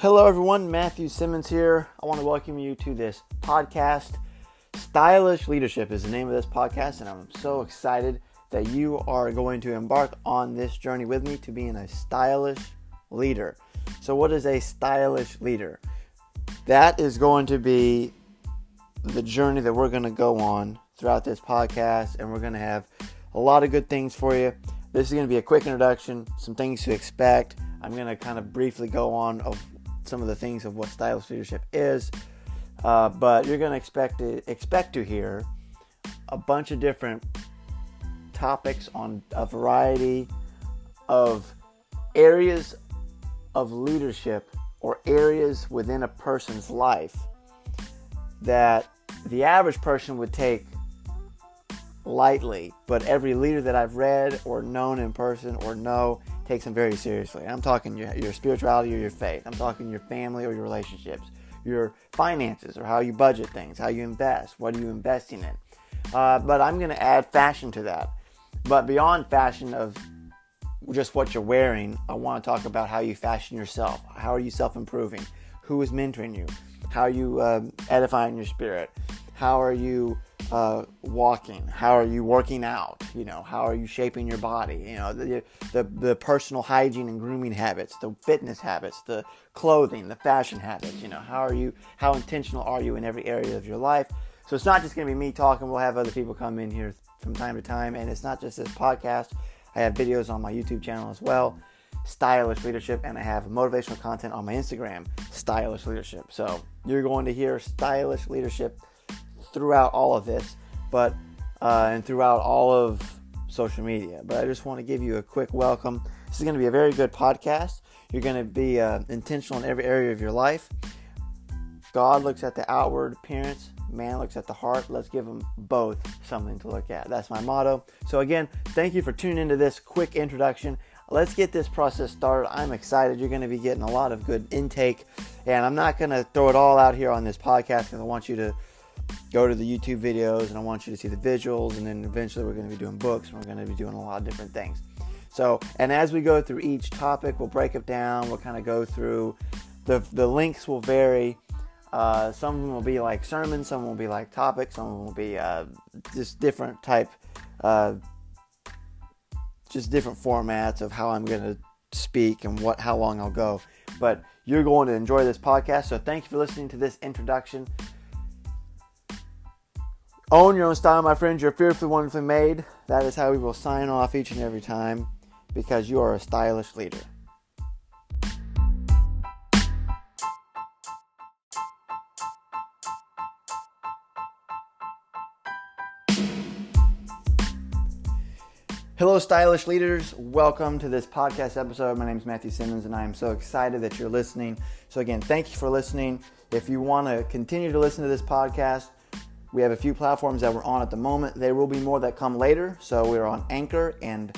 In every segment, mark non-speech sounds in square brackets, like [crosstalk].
Hello, everyone. Matthew Simmons here. I want to welcome you to this podcast. Stylish Leadership is the name of this podcast, and I'm so excited that you are going to embark on this journey with me to being a stylish leader. So, what is a stylish leader? That is going to be the journey that we're going to go on throughout this podcast, and we're going to have a lot of good things for you. This is going to be a quick introduction, some things to expect. I'm going to kind of briefly go on of some of the things of what stylish leadership is, uh, but you're going to expect to expect to hear a bunch of different topics on a variety of areas of leadership or areas within a person's life that the average person would take lightly, but every leader that I've read or known in person or know takes them very seriously. I'm talking your, your spirituality or your faith. I'm talking your family or your relationships, your finances or how you budget things, how you invest, what are you investing in. Uh, but I'm going to add fashion to that. But beyond fashion of just what you're wearing, I want to talk about how you fashion yourself. How are you self improving? Who is mentoring you? How are you uh, edifying your spirit? How are you uh, walking? How are you working out? You know, how are you shaping your body? You know, the, the, the personal hygiene and grooming habits, the fitness habits, the clothing, the fashion habits. You know, how are you? How intentional are you in every area of your life? So it's not just going to be me talking. We'll have other people come in here from time to time, and it's not just this podcast. I have videos on my YouTube channel as well, Stylish Leadership, and I have motivational content on my Instagram, Stylish Leadership. So you're going to hear Stylish Leadership throughout all of this, but uh, and throughout all of social media. But I just want to give you a quick welcome. This is going to be a very good podcast. You're going to be uh, intentional in every area of your life. God looks at the outward appearance, man looks at the heart. Let's give them both something to look at. That's my motto. So, again, thank you for tuning into this quick introduction. Let's get this process started. I'm excited. You're going to be getting a lot of good intake, and I'm not going to throw it all out here on this podcast because I want you to go to the YouTube videos and I want you to see the visuals. And then eventually we're going to be doing books and we're going to be doing a lot of different things. So, and as we go through each topic, we'll break it down. We'll kind of go through the, the links will vary. Uh, some will be like sermons, some will be like topics, some will be uh, just different type, uh, just different formats of how I'm going to speak and what how long I'll go. But you're going to enjoy this podcast. So thank you for listening to this introduction. Own your own style, my friends. You're fearfully, wonderfully made. That is how we will sign off each and every time because you are a stylish leader. Hello, stylish leaders. Welcome to this podcast episode. My name is Matthew Simmons, and I am so excited that you're listening. So, again, thank you for listening. If you want to continue to listen to this podcast, we have a few platforms that we're on at the moment. There will be more that come later. So we're on Anchor and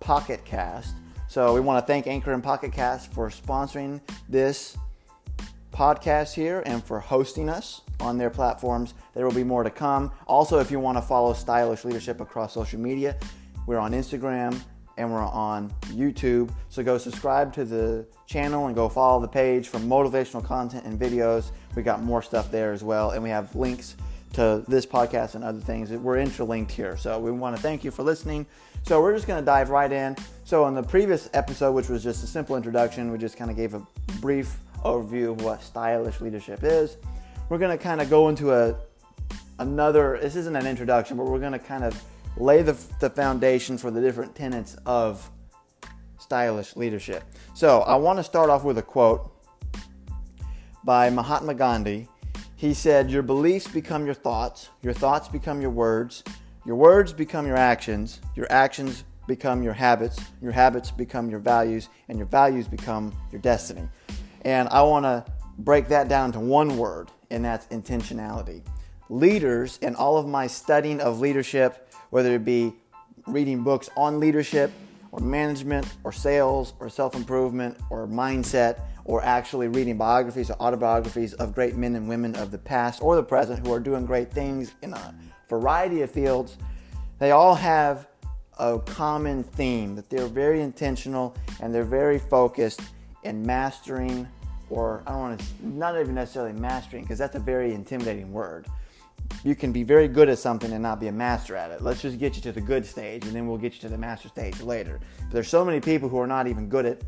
Pocket Cast. So we want to thank Anchor and Pocket Cast for sponsoring this podcast here and for hosting us on their platforms. There will be more to come. Also, if you want to follow Stylish Leadership across social media, we're on Instagram and we're on YouTube. So go subscribe to the channel and go follow the page for motivational content and videos. We got more stuff there as well, and we have links to this podcast and other things. We're interlinked here. So we want to thank you for listening. So we're just going to dive right in. So in the previous episode, which was just a simple introduction, we just kind of gave a brief overview of what stylish leadership is. We're going to kind of go into a another. This isn't an introduction, but we're going to kind of lay the, the foundation for the different tenets of stylish leadership. So I want to start off with a quote by Mahatma Gandhi. He said, Your beliefs become your thoughts, your thoughts become your words, your words become your actions, your actions become your habits, your habits become your values, and your values become your destiny. And I want to break that down to one word, and that's intentionality. Leaders, in all of my studying of leadership, whether it be reading books on leadership or management or sales or self improvement or mindset or actually reading biographies or autobiographies of great men and women of the past or the present who are doing great things in a variety of fields, they all have a common theme that they're very intentional and they're very focused in mastering or I don't want to, not even necessarily mastering, because that's a very intimidating word. You can be very good at something and not be a master at it. Let's just get you to the good stage, and then we'll get you to the master stage later. But there's so many people who are not even good at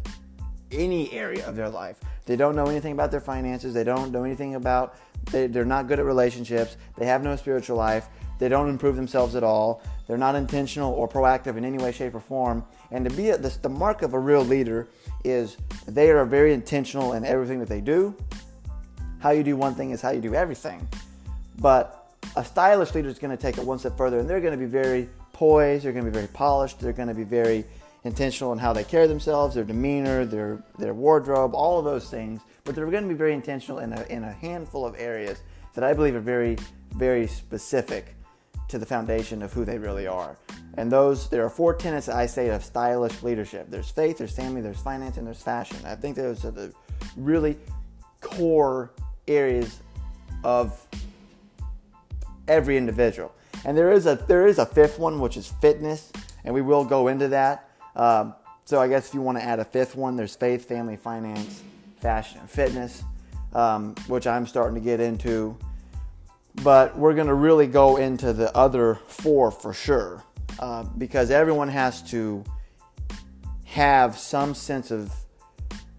any area of their life. They don't know anything about their finances. They don't know anything about, they, they're not good at relationships. They have no spiritual life. They don't improve themselves at all. They're not intentional or proactive in any way, shape, or form. And to be a, the, the mark of a real leader is they are very intentional in everything that they do. How you do one thing is how you do everything. But a stylish leader is going to take it one step further, and they're going to be very poised. They're going to be very polished. They're going to be very intentional in how they carry themselves, their demeanor, their their wardrobe, all of those things. But they're going to be very intentional in a, in a handful of areas that I believe are very very specific to the foundation of who they really are. And those, there are four tenets I say of stylish leadership. There's faith, there's family, there's finance, and there's fashion. I think those are the really core areas of every individual. And there is a there is a fifth one, which is fitness, and we will go into that. Um, so I guess if you want to add a fifth one, there's faith, family, finance, fashion, and fitness, um, which I'm starting to get into but we're going to really go into the other four for sure uh, because everyone has to have some sense of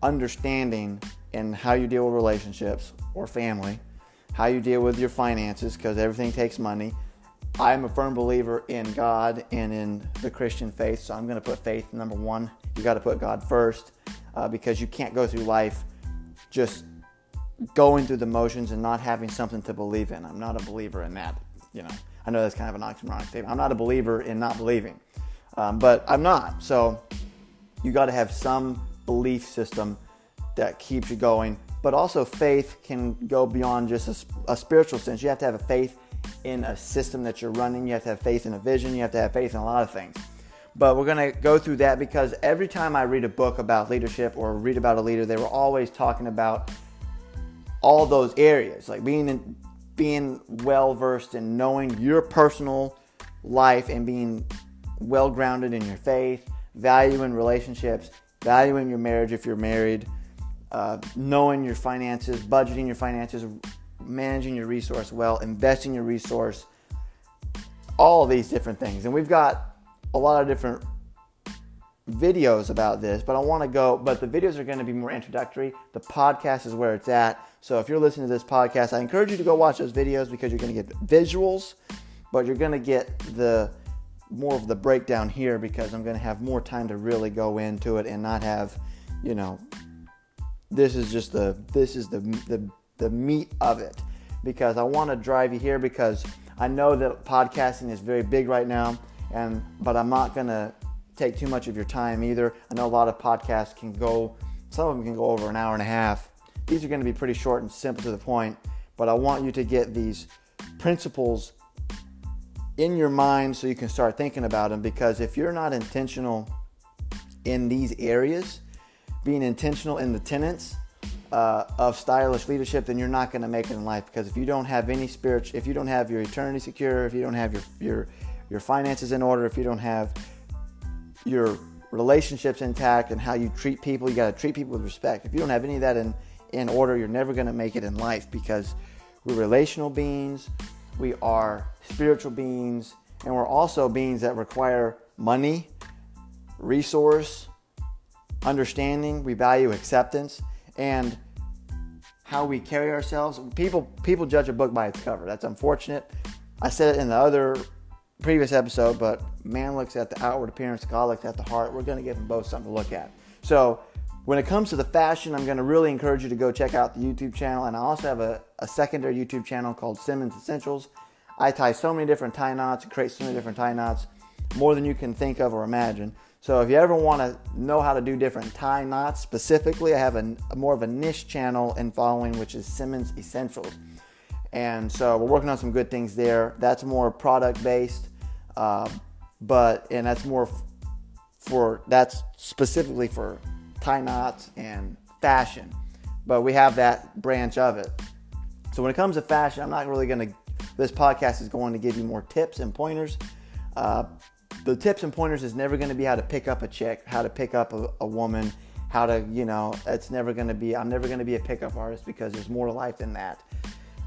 understanding in how you deal with relationships or family, how you deal with your finances because everything takes money. I'm a firm believer in God and in the Christian faith, so I'm going to put faith number one. You got to put God first uh, because you can't go through life just going through the motions and not having something to believe in. I'm not a believer in that. You know, I know that's kind of an oxymoron statement. I'm not a believer in not believing, um, but I'm not. So you got to have some belief system that keeps you going. But also, faith can go beyond just a, a spiritual sense. You have to have a faith in a system that you're running. You have to have faith in a vision. You have to have faith in a lot of things. But we're going to go through that because every time I read a book about leadership or read about a leader, they were always talking about all those areas, like being in, being well versed in knowing your personal life and being well grounded in your faith, valuing relationships, valuing your marriage if you're married, uh, knowing your finances, budgeting your finances, managing your resource well, investing your resource, all these different things. And we've got a lot of different videos about this, but I want to go. But the videos are going to be more introductory. The podcast is where it's at. So if you're listening to this podcast, I encourage you to go watch those videos because you're going to get visuals, but you're going to get the more of the breakdown here because I'm going to have more time to really go into it and not have, you know, this is just the this is the the, the meat of it because I want to drive you here because I know that podcasting is very big right now and but I'm not going to take too much of your time either. I know a lot of podcasts can go, some of them can go over an hour and a half. These are going to be pretty short and simple to the point, but I want you to get these principles in your mind so you can start thinking about them because if you're not intentional in these areas, being intentional in the tenets uh, of stylish leadership, then you're not going to make it in life. Because if you don't have any spiritual, if you don't have your eternity secure, if you don't have your your your finances in order, if you don't have your relationships intact and how you treat people. You got to treat people with respect. If you don't have any of that in, in order, you're never going to make it in life because we're relational beings, we are spiritual beings, and we're also beings that require money, resource, understanding. We value acceptance and how we carry ourselves. People people judge a book by its cover. That's unfortunate. I said it in the other previous episode, but man looks at the outward appearance, God looks at the heart. We're going to give them both something to look at. So, when it comes to the fashion, I'm going to really encourage you to go check out the YouTube channel. And I also have a, a secondary YouTube channel called Simmons Essentials. I tie so many different tie knots create so many different tie knots, more than you can think of or imagine. So if you ever want to know how to do different tie knots specifically, I have a, a more of a niche channel and following, which is Simmons Essentials. And so we're working on some good things there. That's more product based, uh, but and that's more for that's specifically for tie knots and fashion. But we have that branch of it. So when it comes to fashion, I'm not really going to. This podcast is going to give you more tips and pointers. Uh, the tips and pointers is never going to be how to pick up a chick, how to pick up a, a woman, how to, you know, it's never going to be, I'm never going to be a pickup artist because there's more to life than that.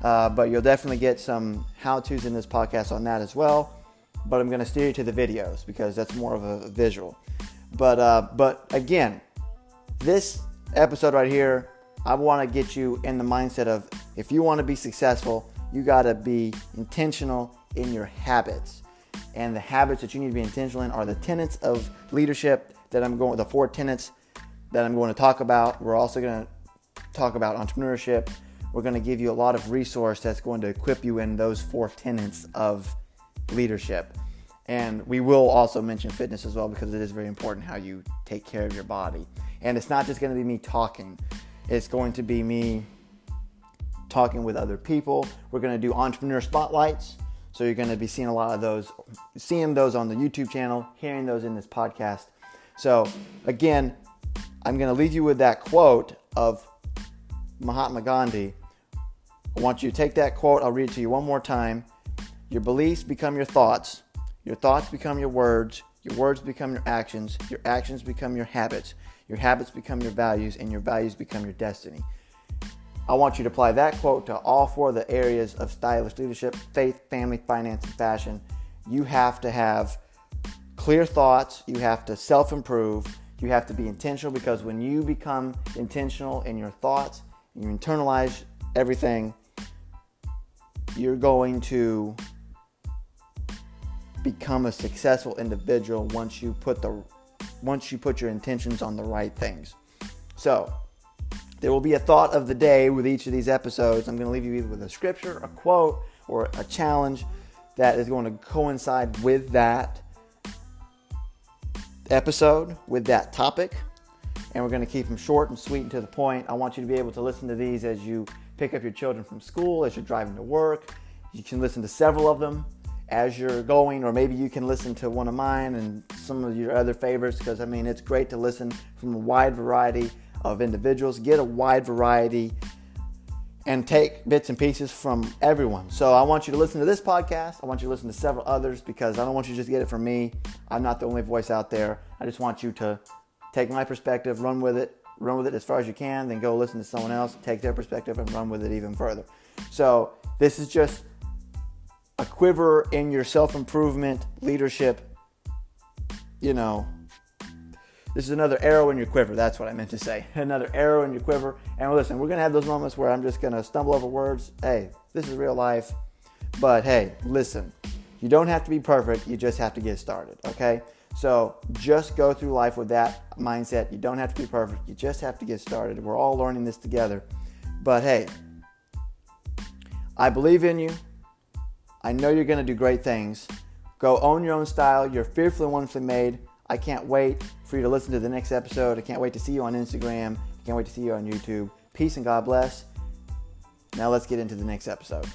Uh, but you'll definitely get some how to's in this podcast on that as well. But I'm going to steer you to the videos because that's more of a visual. But, uh, but again, this episode right here, I want to get you in the mindset of if you want to be successful, you got to be intentional in your habits. And the habits that you need to be intentional in are the tenets of leadership that I'm going, the four tenets that I'm going to talk about. We're also going to talk about entrepreneurship. We're going to give you a lot of resource that's going to equip you in those four tenets of leadership. And we will also mention fitness as well because it is very important how you take care of your body. And it's not just going to be me talking, it's going to be me talking with other people. We're going to do entrepreneur spotlights. So you're going to be seeing a lot of those, seeing those on the YouTube channel, hearing those in this podcast. So again, I'm going to leave you with that quote of Mahatma Gandhi. I want you to take that quote. I'll read it to you one more time. Your beliefs become your thoughts. Your thoughts become your words. Your words become your actions. Your actions become your habits. Your habits become your values. And your values become your destiny. I want you to apply that quote to all four of the areas of stylish leadership faith, family, finance, and fashion. You have to have clear thoughts, you have to self improve, you have to be intentional because when you become intentional in your thoughts, you internalize everything, you're going to become a successful individual once you put the once you put your intentions on the right things. So, there will be a thought of the day with each of these episodes. I'm going to leave you either with a scripture, a quote, or a challenge that is going to coincide with that episode, with that topic. And we're going to keep them short and sweet and to the point. I want you to be able to listen to these as you pick up your children from school, as you're driving to work. You can listen to several of them as you're going, or maybe you can listen to one of mine and some of your other favorites because I mean, it's great to listen from a wide variety of individuals, get a wide variety, and take bits and pieces from everyone. So I want you to listen to this podcast. I want you to listen to several others because I don't want you to just get it from me. I'm not the only voice out there. I just want you to take my perspective, run with it, run with it as far as you can, then go listen to someone else, take their perspective, and run with it even further. So this is just a quiver in your self improvement, leadership, you know, this is another arrow in your quiver. That's what I meant to say. [laughs] Another arrow in your quiver. And listen, we're going to have those moments where I'm just going to stumble over words. Hey, this is real life. But hey, listen, you don't have to be perfect. You just have to get started. Okay? So just go through life with that mindset. You don't have to be perfect. You just have to get started. We're all learning this together. But hey, I believe in you. I know you're going to do great things. Go own your own style. You're fearfully and wonderfully made. I can't wait for you to listen to the next episode. I can't wait to see you on Instagram. I can't wait to see you on YouTube. Peace and God bless. Now let's get into the next episode.